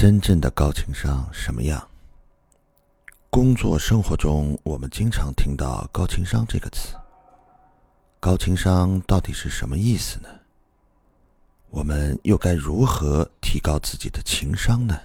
真正的高情商什么样？工作生活中我们经常听到高情商这个词。高情商到底是什么意思呢？我们又该如何提高自己的情商呢？